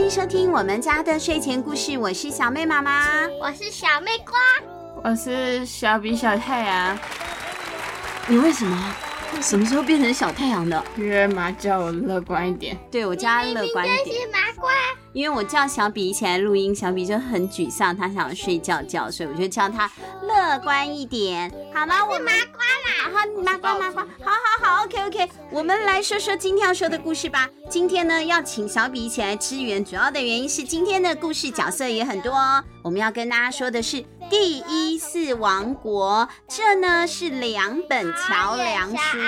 欢迎收听我们家的睡前故事，我是小妹妈妈，我是小妹瓜，我是小比小太阳。你为什么？什么时候变成小太阳的？因为妈叫我乐观一点。对，我叫他乐观一点。麻瓜因为我叫小比一起来录音，小比就很沮丧，他想要睡觉觉，所以我就叫他乐观一点。好吗？我麻瓜啦，好，麻瓜麻瓜，好好好，OK OK。我们来说说今天要说的故事吧。今天呢，要请小比一起来支援，主要的原因是今天的故事角色也很多哦。我们要跟大家说的是第一次王国，这呢是两本桥梁书。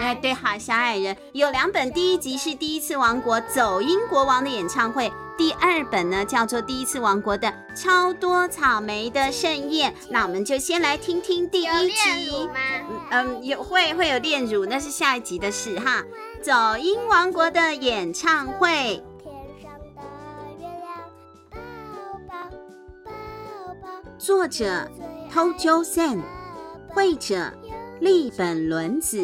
哎，对，好，小矮人有两本，第一集是第一次王国走音国王的演唱会。第二本呢，叫做《第一次王国的超多草莓的盛宴》。那我们就先来听听第一集。嗯，有会会有炼乳，那是下一集的事哈。走音王国的演唱会。作者：Tojo Sen，绘者：立本伦子，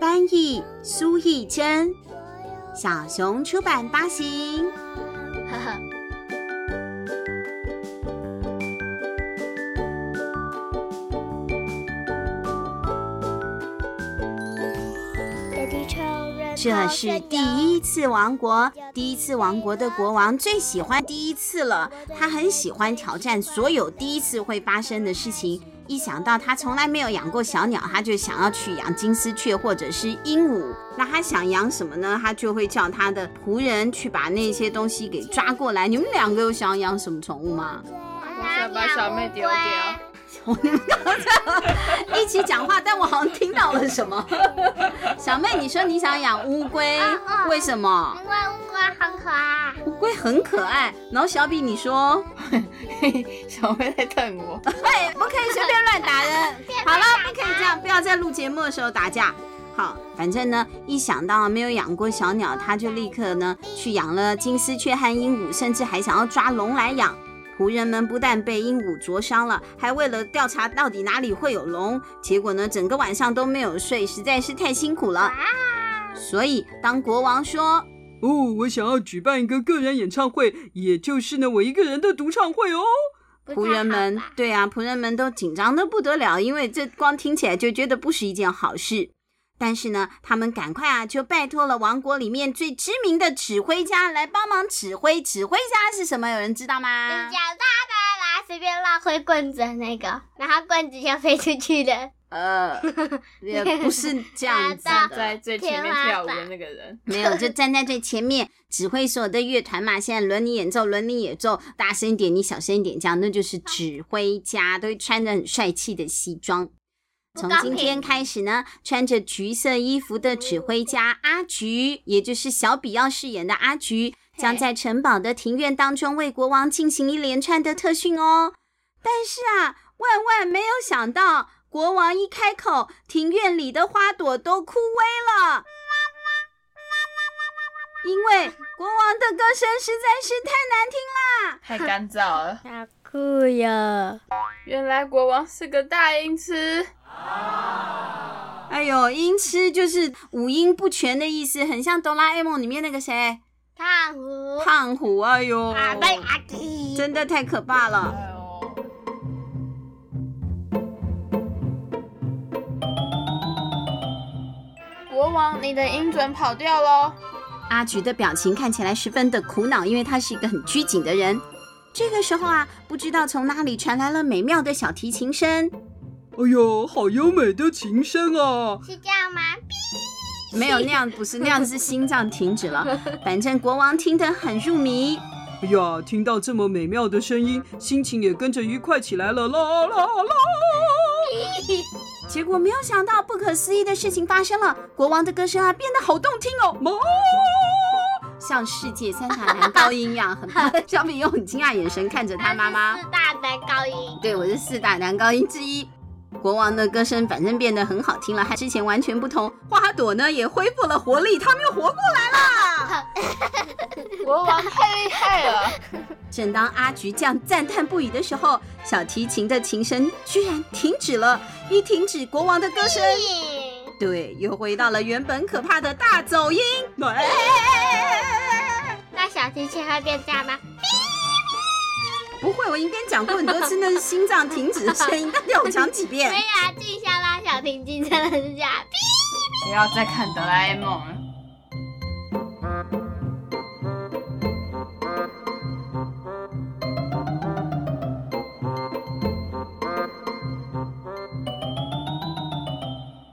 翻译：苏亦真。小熊出版发行。呵呵。这是第一次王国，第一次王国的国王最喜欢第一次了，他很喜欢挑战所有第一次会发生的事情。一想到他从来没有养过小鸟，他就想要去养金丝雀或者是鹦鹉。那他想养什么呢？他就会叫他的仆人去把那些东西给抓过来。你们两个有想养什么宠物吗？我想把小妹丢掉。你们刚才一起讲话，但我好像听到了什么。小妹，你说你想养乌龟，为什么？因为乌龟很可爱。乌龟很可爱。然后小比，你说。小妹在瞪我，哎，不可以随便乱打人。好了，不可以这样，不要在录节目的时候打架。好，反正呢，一想到没有养过小鸟，他就立刻呢去养了金丝雀和鹦鹉，甚至还想要抓龙来养。仆人们不但被鹦鹉灼伤了，还为了调查到底哪里会有龙，结果呢，整个晚上都没有睡，实在是太辛苦了。所以当国王说。哦，我想要举办一个个人演唱会，也就是呢，我一个人的独唱会哦。仆人们，对啊，仆人们都紧张的不得了，因为这光听起来就觉得不是一件好事。但是呢，他们赶快啊，就拜托了王国里面最知名的指挥家来帮忙指挥。指挥家是什么？有人知道吗？脚大的啦，随便乱挥棍子那个，然后棍子就飞出去的。呃，也不是这样子 的，在最前面跳舞的那个人，没有，就站在最前面指挥所有的乐团嘛。现在轮你演奏，轮你演奏，大声一点，你小声一点，这样那就是指挥家，都会穿着很帅气的西装。从今天开始呢，穿着橘色衣服的指挥家阿菊，也就是小比要饰演的阿菊，将在城堡的庭院当中为国王进行一连串的特训哦。但是啊，万万没有想到。国王一开口，庭院里的花朵都枯萎了，因为国王的歌声实在是太难听啦，太干燥了。好酷哟！原来国王是个大音痴。哎呦，音痴就是五音不全的意思，很像哆啦 A 梦里面那个谁？胖虎。胖虎，哎呦，阿阿真的太可怕了。国王，你的音准跑掉喽！阿菊的表情看起来十分的苦恼，因为他是一个很拘谨的人。这个时候啊，不知道从哪里传来了美妙的小提琴声。哎呦，好优美的琴声啊！是这样吗？没有那样，不是那样，是心脏停止了。反正国王听得很入迷。哎呀，听到这么美妙的声音，心情也跟着愉快起来了。啦啦啦！结果没有想到，不可思议的事情发生了。国王的歌声啊，变得好动听哦，妈，像世界三大男高音一样，很棒。小米用很惊讶眼神看着他妈妈。四大男高音，对，我是四大男高音之一。国王的歌声反正变得很好听了，和之前完全不同。花朵呢也恢复了活力，他们又活过来了。国王太厉害了！正当阿橘这样赞叹不已的时候，小提琴的琴声居然停止了。一停止，国王的歌声，对，又回到了原本可怕的大走音。那小提琴会变这样吗？不会，我应该讲过很多次，那是心脏停止的声音。到底要我讲几遍？对呀啊，静香拉小提琴真的是这样。不要再看哆啦 A 梦了。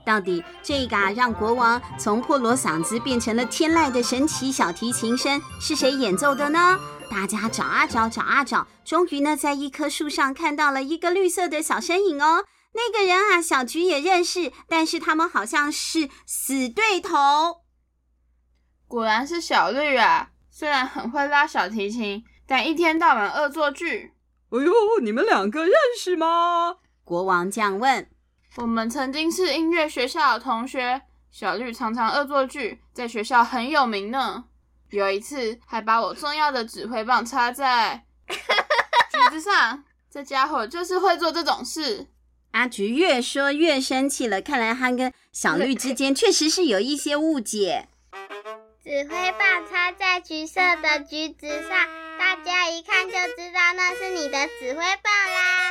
到底这个啊，让国王从破锣嗓子变成了天籁的神奇小提琴声，是谁演奏的呢？大家找啊找，找啊找，终于呢，在一棵树上看到了一个绿色的小身影哦。那个人啊，小菊也认识，但是他们好像是死对头。果然是小绿啊！虽然很会拉小提琴，但一天到晚恶作剧。哎呦，你们两个认识吗？国王这样问。我们曾经是音乐学校的同学，小绿常常恶作剧，在学校很有名呢。有一次还把我重要的指挥棒插在 橘子上，这家伙就是会做这种事。阿菊越说越生气了，看来他跟小绿之间确实是有一些误解。指挥棒插在橘色的橘子上，大家一看就知道那是你的指挥棒啦。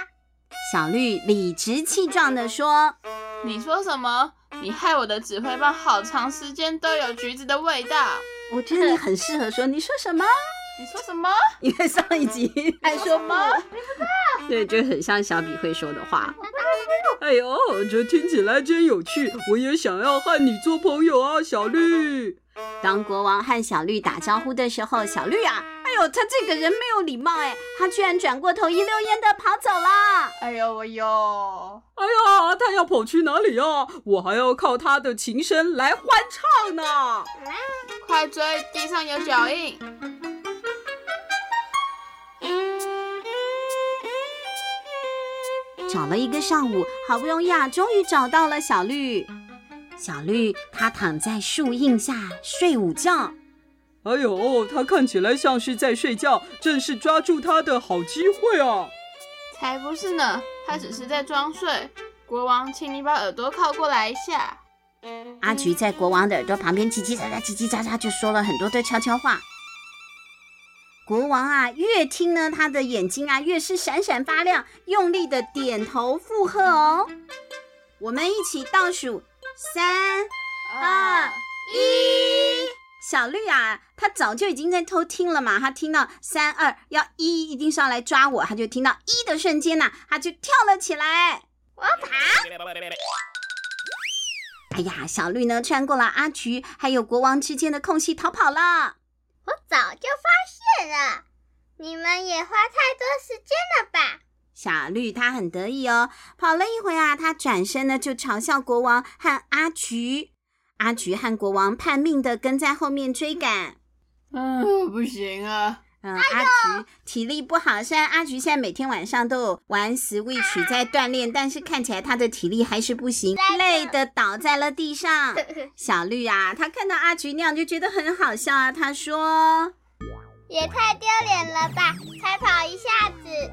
小绿理直气壮地说：“你说什么？你害我的指挥棒好长时间都有橘子的味道。我觉得你很适合说，你说什么？你说什么？因为上一集 爱说吗？你不知道？对，就很像小比会说的话。哎呦，这听起来真有趣，我也想要和你做朋友啊，小绿。当国王和小绿打招呼的时候，小绿啊。”他这个人没有礼貌哎，他居然转过头一溜烟的跑走了。哎呦喂呦，哎呀，他要跑去哪里呀？我还要靠他的琴声来欢唱呢。快追，地上有脚印。找了一个上午，好不容易啊，终于找到了小绿。小绿，他躺在树荫下睡午觉。哎呦，他看起来像是在睡觉，正是抓住他的好机会啊！才不是呢，他只是在装睡。国王，请你把耳朵靠过来一下。阿菊在国王的耳朵旁边叽叽喳喳、叽叽喳喳，就说了很多的悄悄话。国王啊，越听呢，他的眼睛啊越是闪闪发亮，用力的点头附和哦。我们一起倒数：三、二、一。小绿啊，他早就已经在偷听了嘛。他听到三二要一，一定是要来抓我。他就听到一的瞬间呐、啊，他就跳了起来。我要跑！哎呀，小绿呢，穿过了阿菊还有国王之间的空隙逃跑了。我早就发现了，你们也花太多时间了吧？小绿他很得意哦，跑了一会啊，他转身呢就嘲笑国王和阿橘。阿菊和国王叛命的跟在后面追赶，嗯，不行啊，嗯，阿菊体力不好，虽然阿菊现在每天晚上都有玩 Switch 在锻炼，但是看起来他的体力还是不行，累的倒在了地上。小绿啊，他看到阿菊那样就觉得很好笑啊，他说：“也太丢脸了吧，才跑一下子。”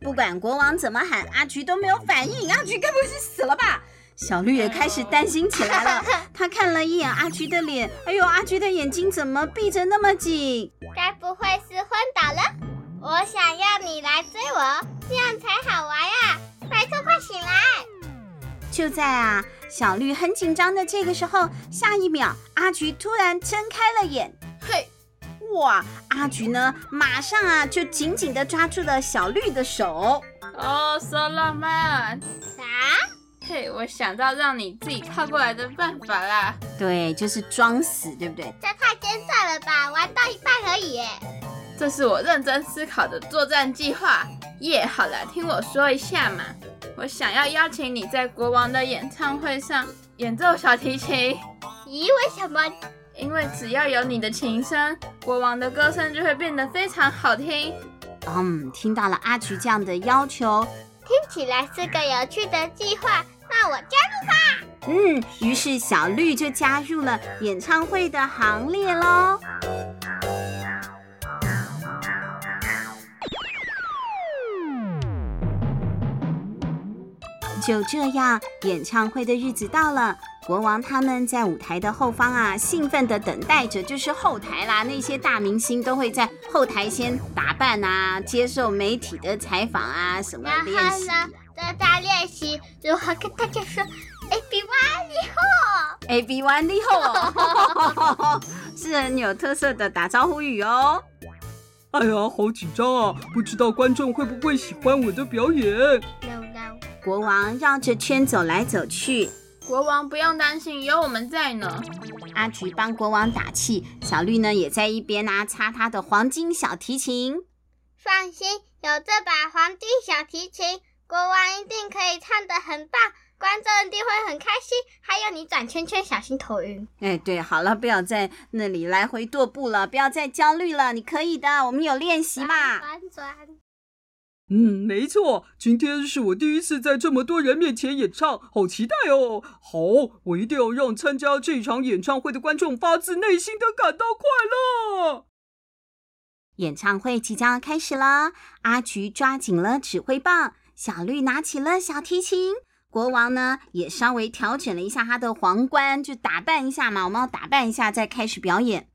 不管国王怎么喊，阿菊都没有反应，阿菊该不会是死了吧？小绿也开始担心起来了。他看了一眼阿菊的脸，哎呦，阿菊的眼睛怎么闭着那么紧？该不会是昏倒了？我想要你来追我，这样才好玩呀！拜托，快醒来！就在啊，小绿很紧张的这个时候，下一秒，阿菊突然睁开了眼。嘿，哇！阿菊呢，马上啊就紧紧的抓住了小绿的手。哦，说浪漫。我想到让你自己靠过来的办法啦。对，就是装死，对不对？这太奸诈了吧！玩到一半而已耶。这是我认真思考的作战计划。耶，好了，听我说一下嘛。我想要邀请你在国王的演唱会上演奏小提琴。咦，为什么？因为只要有你的琴声，国王的歌声就会变得非常好听。嗯，听到了阿菊这样的要求，听起来是个有趣的计划。那我加入吧。嗯，于是小绿就加入了演唱会的行列喽。就这样，演唱会的日子到了，国王他们在舞台的后方啊，兴奋地等待着，就是后台啦。那些大明星都会在后台先打扮啊，接受媒体的采访啊，什么练习。然后呢，在他练习，如何跟大家说：“A B one 你好，A B one 你好。”是很有特色的打招呼语哦。哎呀，好紧张啊！不知道观众会不会喜欢我的表演。No no。国王绕着圈走来走去。国王不用担心，有我们在呢。阿菊帮国王打气，小绿呢也在一边啊擦他的黄金小提琴。放心，有这把黄金小提琴，国王一定可以唱得很棒，观众一定会很开心。还有你转圈圈，小心头晕。哎，对，好了，不要在那里来回踱步了，不要再焦虑了，你可以的，我们有练习嘛。转转。嗯，没错，今天是我第一次在这么多人面前演唱，好期待哦！好，我一定要让参加这场演唱会的观众发自内心的感到快乐。演唱会即将要开始了，阿菊抓紧了指挥棒，小绿拿起了小提琴，国王呢也稍微调整了一下他的皇冠，就打扮一下嘛，我们要打扮一下再开始表演。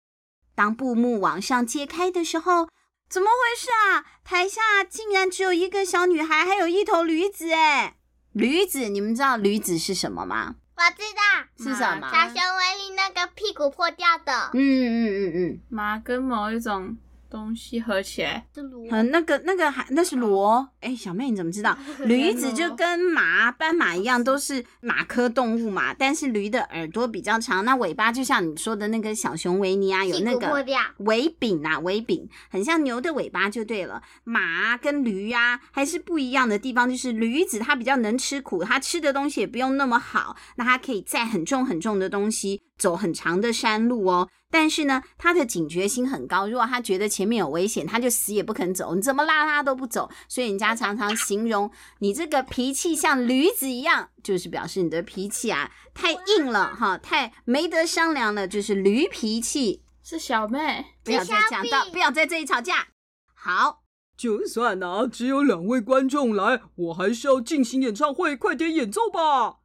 当布幕往上揭开的时候。怎么回事啊？台下竟然只有一个小女孩，还有一头驴子哎！驴子，你们知道驴子是什么吗？我知道，是什么？小熊维尼那个屁股破掉的。嗯嗯嗯嗯，马跟某一种。东西合起来，嗯，那个那个还那是螺，哎，小妹你怎么知道？驴子就跟马、斑马一样，都是马科动物嘛。但是驴的耳朵比较长，那尾巴就像你说的那个小熊维尼啊，有那个尾柄啊，尾柄很像牛的尾巴就对了。马跟驴呀、啊、还是不一样的地方，就是驴子它比较能吃苦，它吃的东西也不用那么好，那它可以载很重很重的东西。走很长的山路哦，但是呢，他的警觉心很高。如果他觉得前面有危险，他就死也不肯走。你怎么拉他都不走，所以人家常常形容你这个脾气像驴子一样，就是表示你的脾气啊太硬了哈，太没得商量了，就是驴脾气。是小妹，不要再讲到，不要在这里吵架。好，就算呢、啊，只有两位观众来，我还是要进行演唱会，快点演奏吧。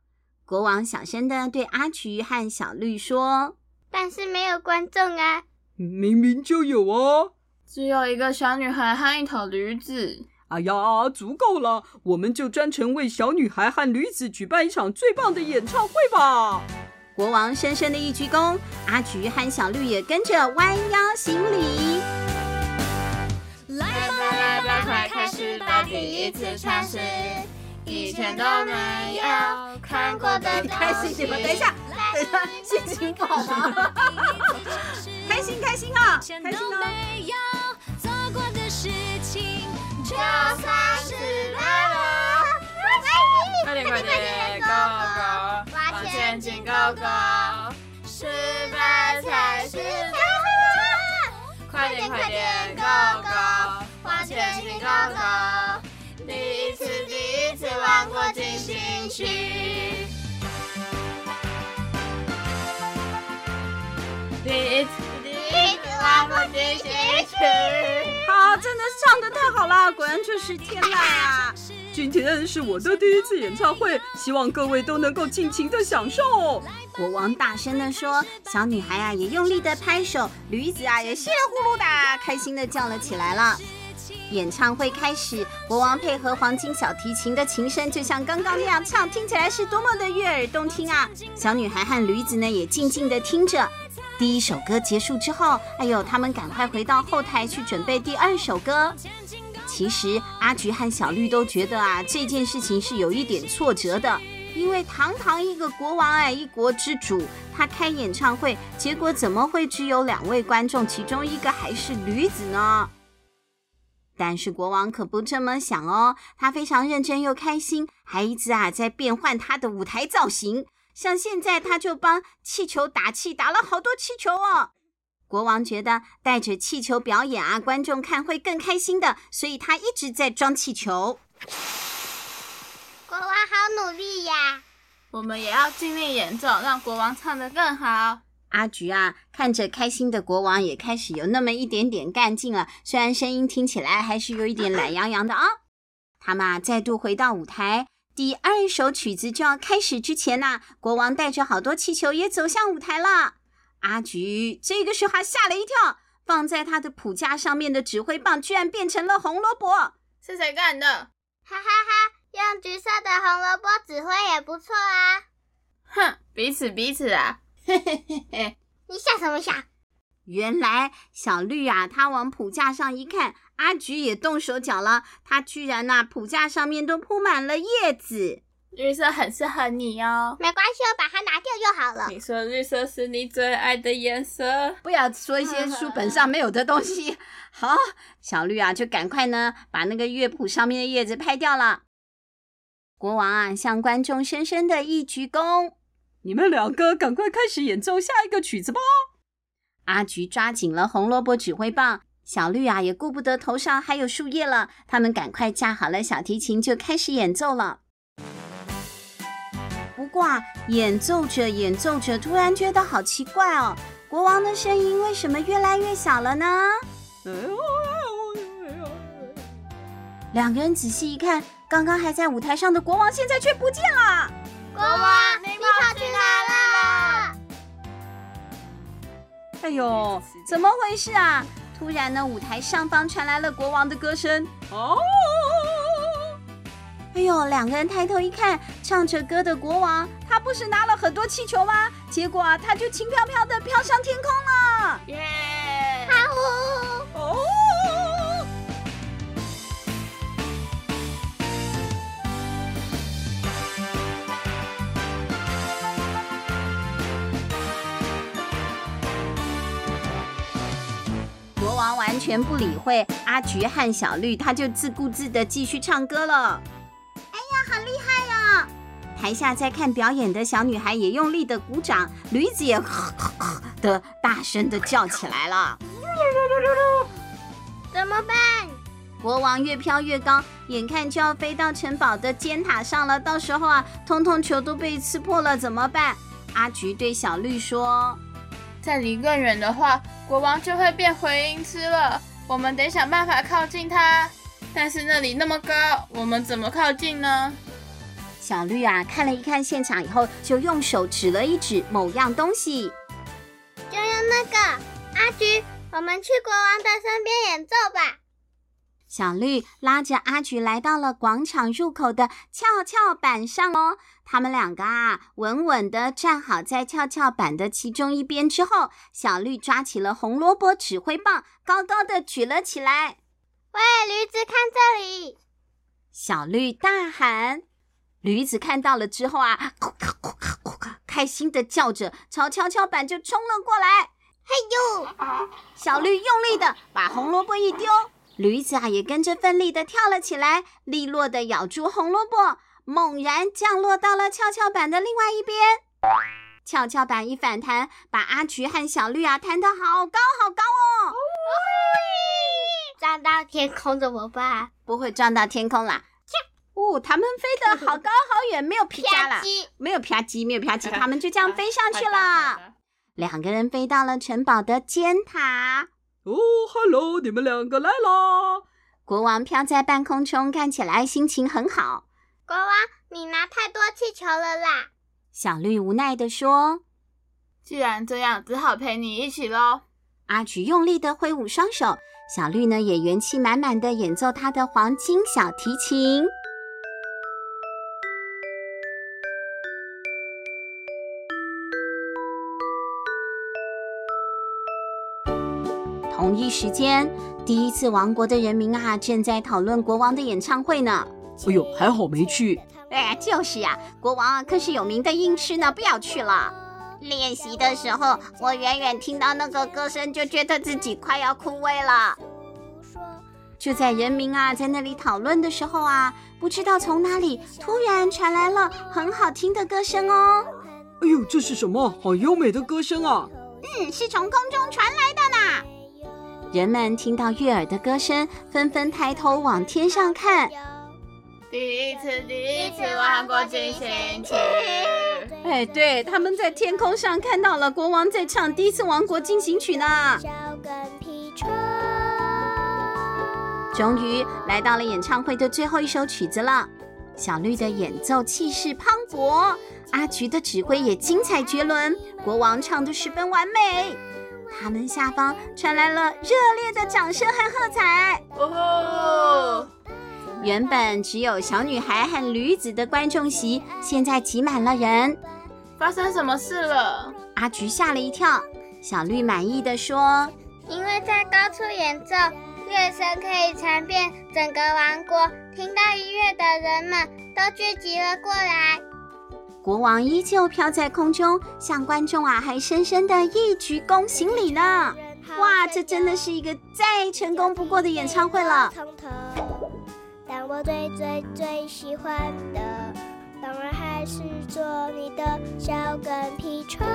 国王小声的对阿菊和小绿说：“但是没有观众啊，明明就有啊，只有一个小女孩和一头驴子。哎呀，足够了，我们就专程为小女孩和驴子举办一场最棒的演唱会吧！”国王深深的一鞠躬，阿菊和小绿也跟着弯腰行礼。来吧来吧，快开始吧，第一次尝试。以前都没有看过的开心，你们等一下，等一下，心情不好吗？开心开心啊，开心哦！就算失败了，快点快点，Go 往前进，Go 失败才是真的，快点快点，Go 往前进 Go。第一次，第一次玩过进行曲。第一次，第一次玩过进行曲。好，真的唱得太好了，果然就是天籁啊！今天是我的第一次演唱会，希望各位都能够尽情的享受。国王大声的说，小女孩啊也用力的拍手，驴子啊也稀里呼噜的开心的叫了起来了。演唱会开始，国王配合黄金小提琴的琴声，就像刚刚那样唱，听起来是多么的悦耳动听啊！小女孩和驴子呢，也静静的听着。第一首歌结束之后，哎呦，他们赶快回到后台去准备第二首歌。其实阿菊和小绿都觉得啊，这件事情是有一点挫折的，因为堂堂一个国王哎，一国之主，他开演唱会，结果怎么会只有两位观众，其中一个还是驴子呢？但是国王可不这么想哦，他非常认真又开心，还一直啊在变换他的舞台造型。像现在他就帮气球打气，打了好多气球哦。国王觉得带着气球表演啊，观众看会更开心的，所以他一直在装气球。国王好努力呀！我们也要尽力演奏，让国王唱得更好。阿菊啊，看着开心的国王，也开始有那么一点点干劲了。虽然声音听起来还是有一点懒洋洋的啊。他们啊，再度回到舞台，第二首曲子就要开始之前呐、啊，国王带着好多气球也走向舞台了。阿菊这个时候还吓了一跳，放在他的谱架上面的指挥棒居然变成了红萝卜，是谁干的？哈哈哈，用橘色的红萝卜指挥也不错啊。哼，彼此彼此啊。嘿嘿嘿嘿，你笑什么笑？原来小绿啊，他往谱架上一看，阿菊也动手脚了，他居然呐、啊，谱架上面都铺满了叶子。绿色很适合你哦，没关系，我把它拿掉就好了。你说绿色是你最爱的颜色，不要说一些书本上没有的东西。好，小绿啊，就赶快呢把那个乐谱上面的叶子拍掉了。国王啊，向观众深深的一鞠躬，你们两个赶快开始演奏下一个曲子吧。阿菊抓紧了红萝卜指挥棒，小绿啊也顾不得头上还有树叶了，他们赶快架好了小提琴，就开始演奏了。不过，演奏着演奏着，突然觉得好奇怪哦，国王的声音为什么越来越小了呢？两个人仔细一看，刚刚还在舞台上的国王，现在却不见了。国王，你跑去哪了？哎呦，怎么回事啊？突然呢，舞台上方传来了国王的歌声。哦，哎呦，两个人抬头一看，唱着歌的国王，他不是拿了很多气球吗？结果啊，他就轻飘飘的飘上天空了。耶！好完全不理会阿菊和小绿，他就自顾自的继续唱歌了。哎呀，好厉害呀！台下在看表演的小女孩也用力的鼓掌，驴子也呵呵呵的大声的叫起来了。怎么办？国王越飘越高，眼看就要飞到城堡的尖塔上了。到时候啊，通通球都被刺破了，怎么办？阿菊对小绿说。再离更远的话，国王就会变回音吃了。我们得想办法靠近他，但是那里那么高，我们怎么靠近呢？小绿啊，看了一看现场以后，就用手指了一指某样东西，就用那个。阿菊，我们去国王的身边演奏吧。小绿拉着阿菊来到了广场入口的跷跷板上哦。他们两个啊，稳稳地站好在跷跷板的其中一边之后，小绿抓起了红萝卜指挥棒，高高的举了起来。喂，驴子，看这里！小绿大喊。驴子看到了之后啊咔咔咔咔咔，开心的叫着，朝跷跷板就冲了过来。嘿呦！小绿用力的把红萝卜一丢。驴子啊，也跟着奋力的跳了起来，利落的咬住红萝卜，猛然降落到了跷跷板的另外一边。跷跷板一反弹，把阿菊和小绿啊弹得好高好高哦！撞到天空怎么办？不会撞到天空啦。哦，他们飞得好高好远，没有劈家了，没有啪叽，没有啪叽，他们就这样飞上去了。两个人飞到了城堡的尖塔。哦哈喽，你们两个来啦！国王飘在半空中，看起来心情很好。国王，你拿太多气球了啦！小绿无奈地说：“既然这样，只好陪你一起喽。”阿菊用力地挥舞双手，小绿呢也元气满满的演奏他的黄金小提琴。同一时间，第一次王国的人民啊，正在讨论国王的演唱会呢。哎呦，还好没去。哎，就是呀，国王啊，可是有名的音痴呢，不要去了。练习的时候，我远远听到那个歌声，就觉得自己快要枯萎了。就在人民啊在那里讨论的时候啊，不知道从哪里突然传来了很好听的歌声哦。哎呦，这是什么？好优美的歌声啊！嗯，是从空中传来的呢。人们听到悦耳的歌声，纷纷抬头往天上看。第一次，第一次王国进行曲。哎，对，他们在天空上看到了国王在唱《第一次王国进行曲》呢。终于来到了演唱会的最后一首曲子了。小绿的演奏气势磅礴，阿菊的指挥也精彩绝伦，国王唱得十分完美。他们下方传来了热烈的掌声和喝彩。哦，原本只有小女孩和驴子的观众席，现在挤满了人。发生什么事了？阿菊吓了一跳。小绿满意的说：“因为在高处演奏。”乐声可以传遍整个王国，听到音乐的人们都聚集了过来。国王依旧飘在空中，向观众啊还深深的一鞠躬行礼呢。哇，这真的是一个再成功不过的演唱会了。但我最最最喜欢的，当然还是做你的小跟屁虫。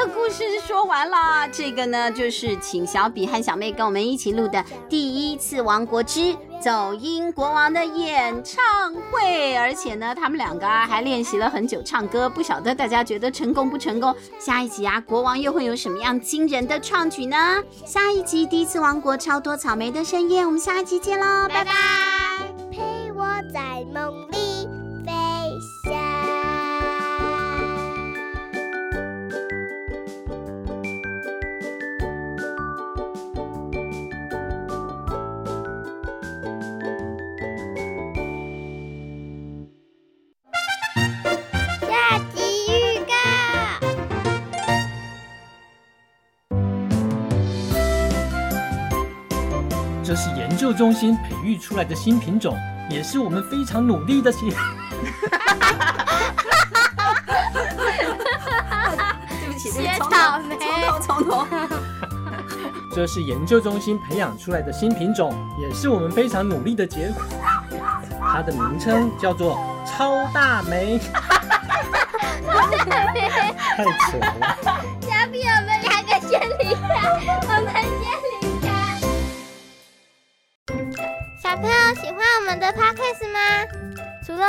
的故事说完了，这个呢就是请小比和小妹跟我们一起录的第一次王国之走音国王的演唱会，而且呢，他们两个啊还练习了很久唱歌，不晓得大家觉得成功不成功？下一集啊，国王又会有什么样惊人的创举呢？下一集第一次王国超多草莓的盛宴，我们下一集见喽，拜拜。陪我在梦究中心培育出来的新品种，也是我们非常努力的结。对不起，别吵，从头从头。这是研究中心培养出来的新品种，也是我们非常努力的结果。它的名称叫做超大梅。太扯了。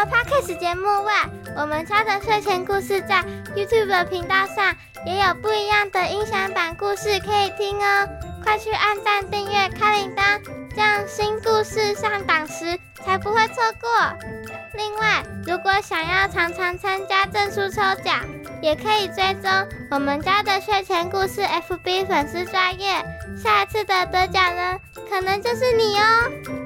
了 Podcast 节目外，我们家的睡前故事在 YouTube 频道上也有不一样的音响版故事可以听哦！快去按赞、订阅、开铃铛，这样新故事上档时才不会错过。另外，如果想要常常参加证书抽奖，也可以追踪我们家的睡前故事 FB 粉丝专页，下一次的得奖人可能就是你哦！